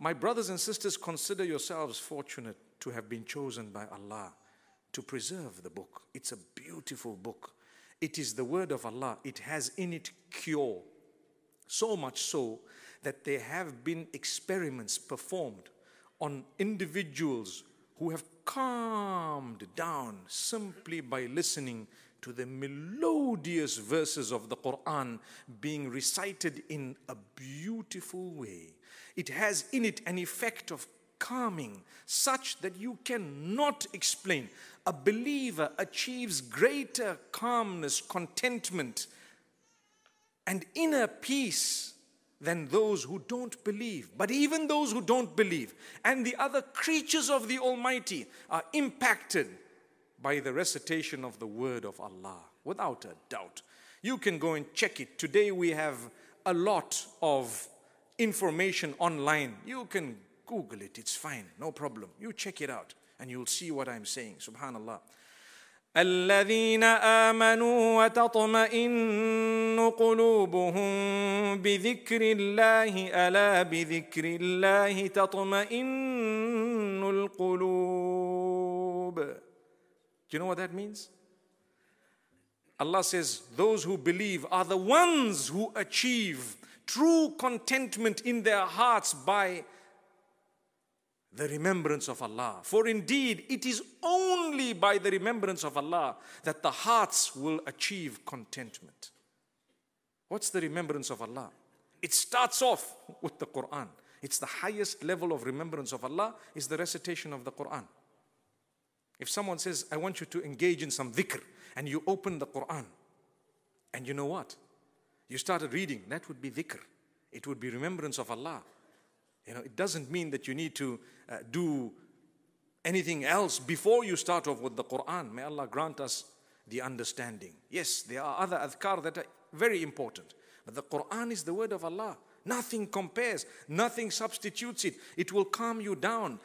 My brothers and sisters, consider yourselves fortunate to have been chosen by Allah to preserve the book. It's a beautiful book. It is the word of Allah. It has in it cure. So much so that there have been experiments performed on individuals who have calmed down simply by listening to the melodious verses of the Quran being recited in a beautiful way. It has in it an effect of calming such that you cannot explain. A believer achieves greater calmness, contentment, and inner peace than those who don't believe. But even those who don't believe and the other creatures of the Almighty are impacted by the recitation of the word of Allah, without a doubt. You can go and check it. Today we have a lot of information online. You can Google it, it's fine, no problem. You check it out and you'll see what I'm saying. Subhanallah. الذين امنوا وتطمئن قلوبهم بذكر الله الا بذكر الله تطمئن Do you know what that means? Allah says, Those who believe are the ones who achieve true contentment in their hearts by the remembrance of Allah. For indeed, it is only by the remembrance of Allah that the hearts will achieve contentment. What's the remembrance of Allah? It starts off with the Quran. It's the highest level of remembrance of Allah is the recitation of the Quran. If someone says, I want you to engage in some dhikr, and you open the Quran, and you know what? You started reading, that would be dhikr. It would be remembrance of Allah. You know, it doesn't mean that you need to uh, do anything else before you start off with the Quran. May Allah grant us the understanding. Yes, there are other adhkar that are very important, but the Quran is the word of Allah. Nothing compares, nothing substitutes it. It will calm you down.